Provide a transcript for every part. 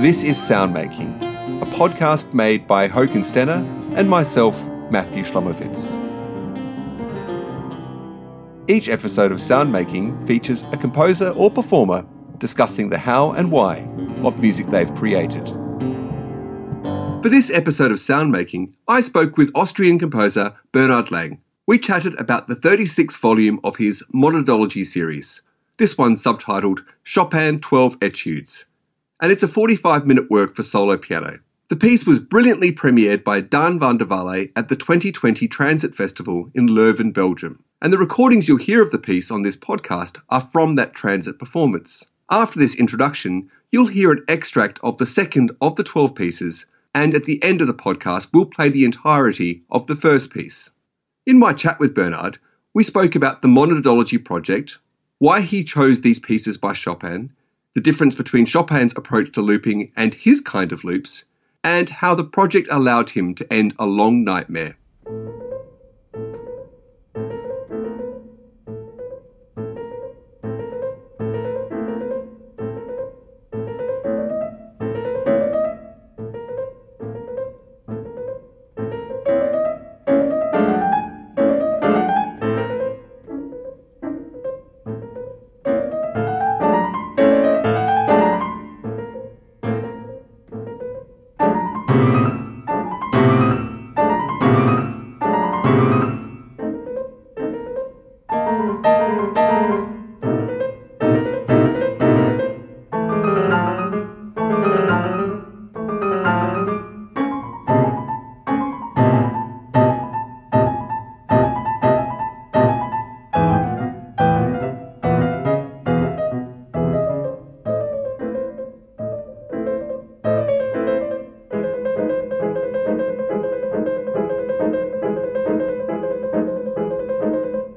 This is Soundmaking, a podcast made by Håkon Stene and myself, Matthew Shlomowitz. Each episode of Soundmaking features a composer or performer discussing the how and why of music they've created. For this episode of Soundmaking, I spoke with Austrian composer Bernhard Lang. We chatted about the 36th volume of his Monadology series, this one subtitled Chopin 12 Etudes, and it's a 45 minute work for solo piano. The piece was brilliantly premiered by Daan Vandewalle at the 2020 Transit Festival in Leuven, Belgium. And the recordings you'll hear of the piece on this podcast are from that transit performance. After this introduction, you'll hear an extract of the second of the 12 pieces, and at the end of the podcast, we'll play the entirety of the first piece. In my chat with Bernhard, we spoke about the Monadology project, why he chose these pieces by Chopin, the difference between Chopin's approach to looping and his kind of loops, and how the project allowed him to end a long nightmare.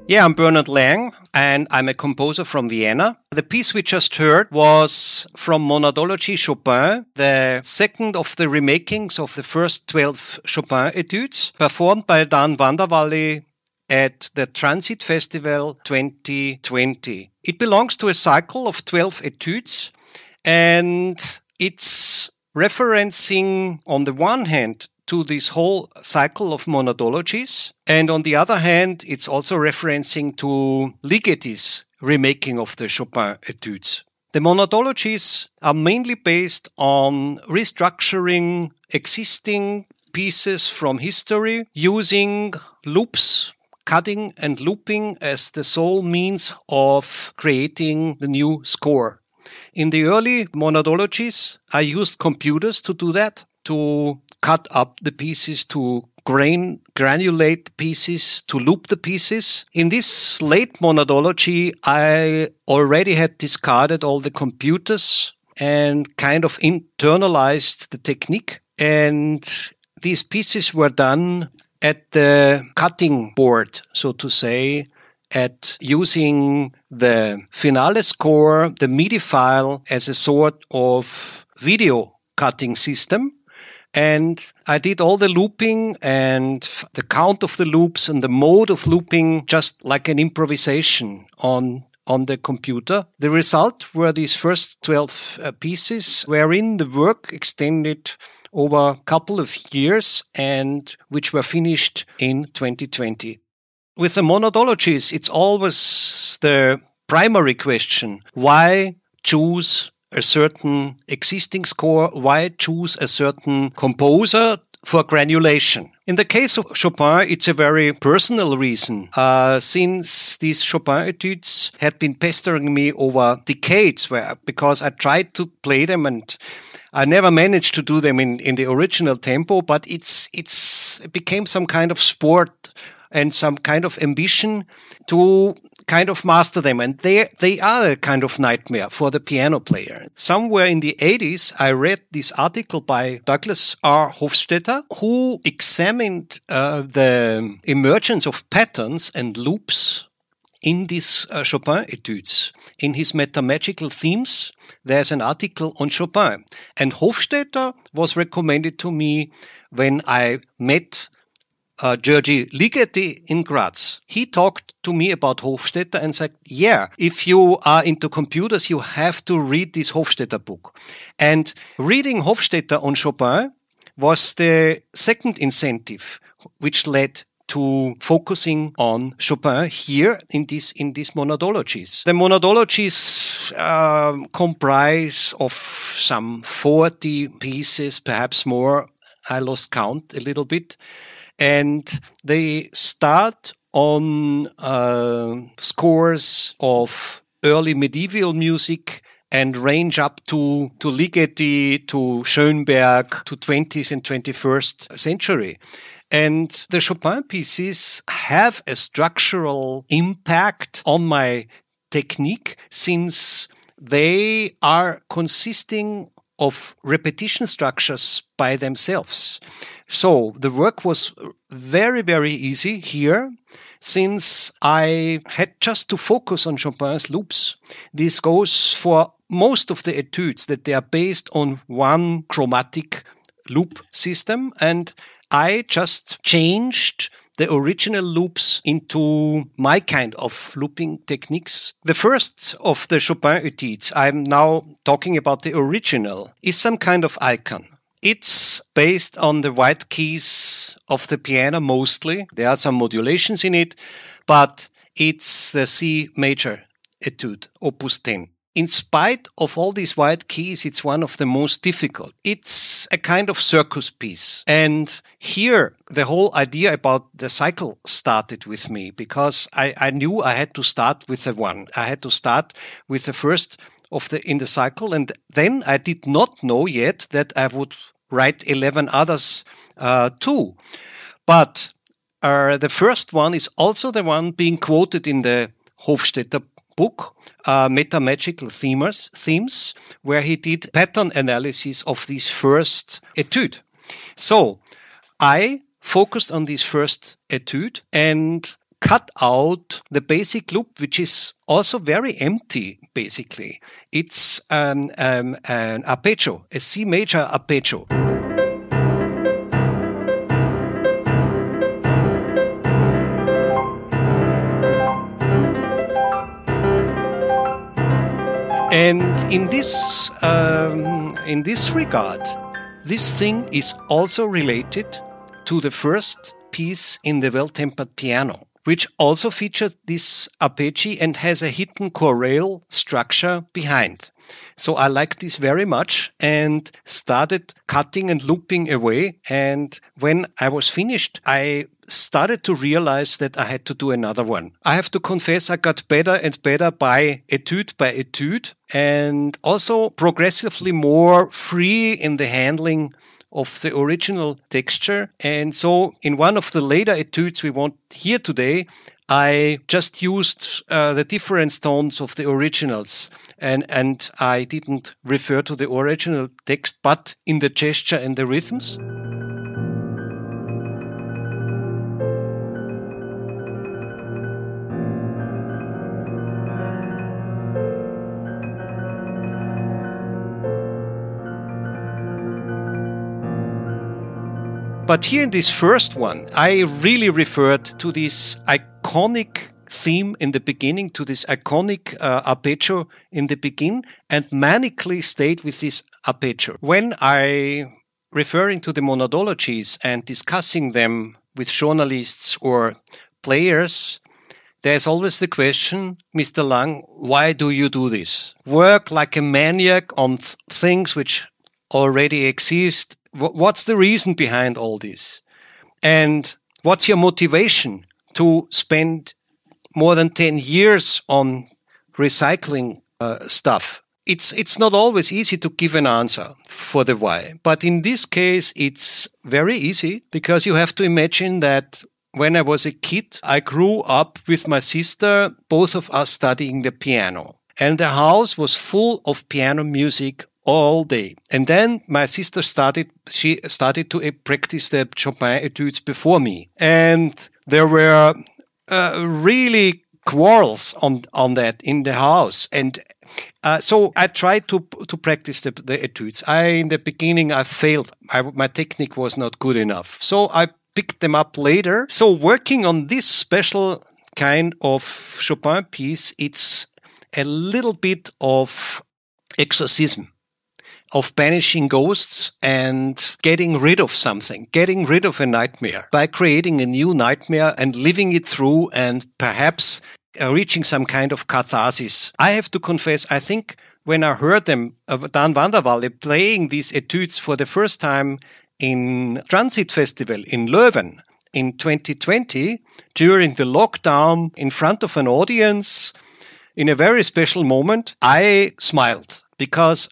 Yeah, I'm Bernhard Lang, and I'm a composer from Vienna. The piece we just heard was from Monadology Chopin, the second of the remakings of the first 12 Chopin etudes, performed by Dan van der at the Transit Festival 2020. It belongs to a cycle of 12 etudes, and it's referencing, on the one hand, to this whole cycle of monadologies. And on the other hand, it's also referencing to Ligeti's remaking of the Chopin etudes. The monadologies are mainly based on restructuring existing pieces from history using loops, cutting and looping as the sole means of creating the new score. In the early monadologies, I used computers to do that, to cut up the pieces to grain granulate pieces to loop the pieces. In this late monadology, I already had discarded all the computers and kind of internalized the technique. And these pieces were done at the cutting board, so to say, at using the finale score, the MIDI file as a sort of video cutting system and I did all the looping and the count of the loops and the mode of looping just like an improvisation on on the computer. The result were these first 12 uh, pieces wherein the work extended over a couple of years and which were finished in 2020. With the monadologies, it's always the primary question. Why choose a certain existing score, why choose a certain composer for granulation. In the case of Chopin, it's a very personal reason. Uh, since these Chopin etudes had been pestering me over decades, where because I tried to play them and I never managed to do them in, in the original tempo, but it's it's it became some kind of sport and some kind of ambition to kind of master them. And they, they are a kind of nightmare for the piano player. Somewhere in the 80s, I read this article by Douglas R. Hofstadter, who examined uh, the emergence of patterns and loops in these uh, Chopin etudes. In his metamagical themes, there's an article on Chopin. And Hofstadter was recommended to me when I met uh, György Ligeti in Graz. He talked to me about Hofstadter and said, yeah, if you are into computers, you have to read this Hofstadter book. And reading Hofstadter on Chopin was the second incentive, which led to focusing on Chopin here in this in these monadologies. The monadologies uh, comprise of some 40 pieces, perhaps more. I lost count a little bit. And they start on uh, scores of early medieval music and range up to, to Ligeti, to Schoenberg, to 20th and 21st century. And the Chopin pieces have a structural impact on my technique since they are consisting of repetition structures by themselves. So the work was very, very easy here since I had just to focus on Chopin's loops. This goes for most of the etudes that they are based on one chromatic loop system and I just changed the original loops into my kind of looping techniques. The first of the Chopin etudes, I'm now talking about the original, is some kind of icon. It's based on the white keys of the piano mostly. There are some modulations in it, but it's the C major etude, opus 10 in spite of all these white keys, it's one of the most difficult. It's a kind of circus piece. And here, the whole idea about the cycle started with me because I, I knew I had to start with the one. I had to start with the first of the in the cycle. And then I did not know yet that I would write 11 others uh, too. But uh, the first one is also the one being quoted in the Hofstadter book, uh, Metamagical Themers, Themes, where he did pattern analysis of this first etude. So I focused on this first etude and cut out the basic loop, which is also very empty, basically. It's um, um, an arpeggio, a C major arpeggio. And in this, um, in this regard, this thing is also related to the first piece in the well-tempered piano, which also features this arpeggio and has a hidden chorale structure behind. So I liked this very much and started cutting and looping away. And when I was finished, I started to realize that I had to do another one. I have to confess, I got better and better by etude by etude and also progressively more free in the handling of the original texture. And so in one of the later etudes we want here today, I just used uh, the different tones of the originals and, and I didn't refer to the original text, but in the gesture and the rhythms. But here in this first one, I really referred to this iconic theme in the beginning, to this iconic uh, arpeggio in the beginning, and manically stayed with this arpeggio. When I referring to the monadologies and discussing them with journalists or players, there's always the question, Mr. Lang, why do you do this? Work like a maniac on th things which already exist what's the reason behind all this? And what's your motivation to spend more than 10 years on recycling uh, stuff? It's, it's not always easy to give an answer for the why. But in this case, it's very easy because you have to imagine that when I was a kid, I grew up with my sister, both of us studying the piano. And the house was full of piano music all day. And then my sister started, she started to uh, practice the Chopin etudes before me. And there were uh, really quarrels on, on that in the house. And uh, so I tried to to practice the, the etudes. I in the beginning I failed. I, my technique was not good enough. So I picked them up later. So working on this special kind of Chopin piece, it's a little bit of exorcism of banishing ghosts and getting rid of something, getting rid of a nightmare by creating a new nightmare and living it through and perhaps uh, reaching some kind of catharsis. I have to confess, I think when I heard them, uh, Daan Vandewalle playing these etudes for the first time in Transit Festival in Leuven in 2020 during the lockdown in front of an audience in a very special moment, I smiled because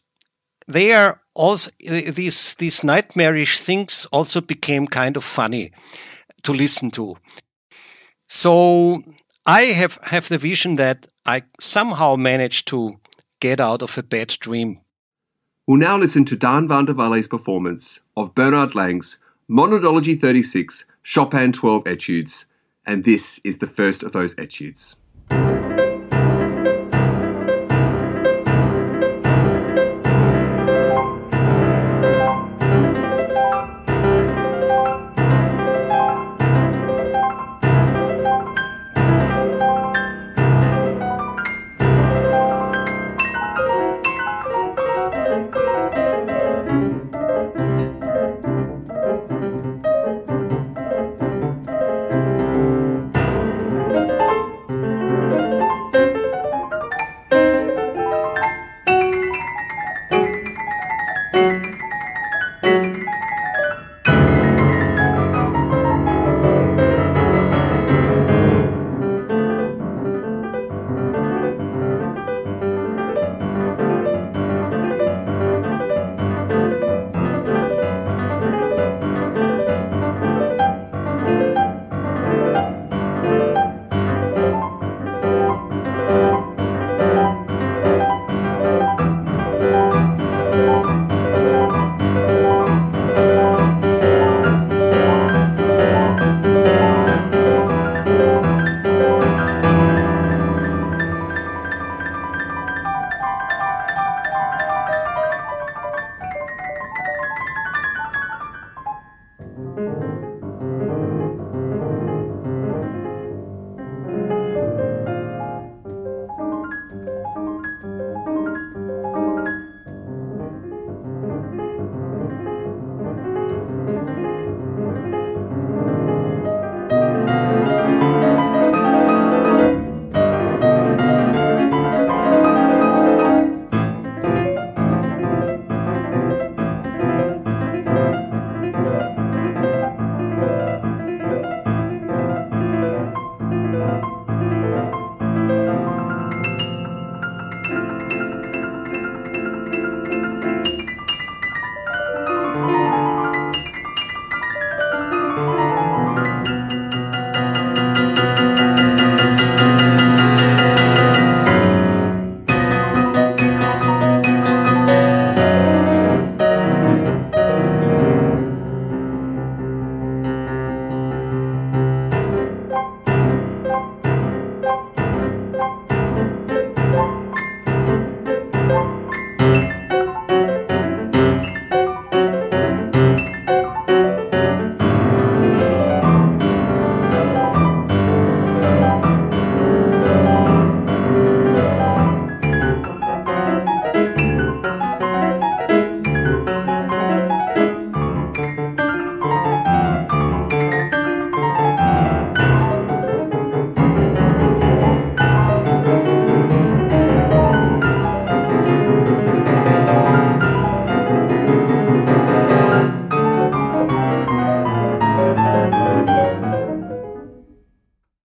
they are also these these nightmarish things also became kind of funny to listen to. So I have have the vision that I somehow managed to get out of a bad dream. We'll now listen to Daan Vandewalle's performance of Bernhard Lang's Monadology 36 Chopin 12 Etudes, and this is the first of those etudes.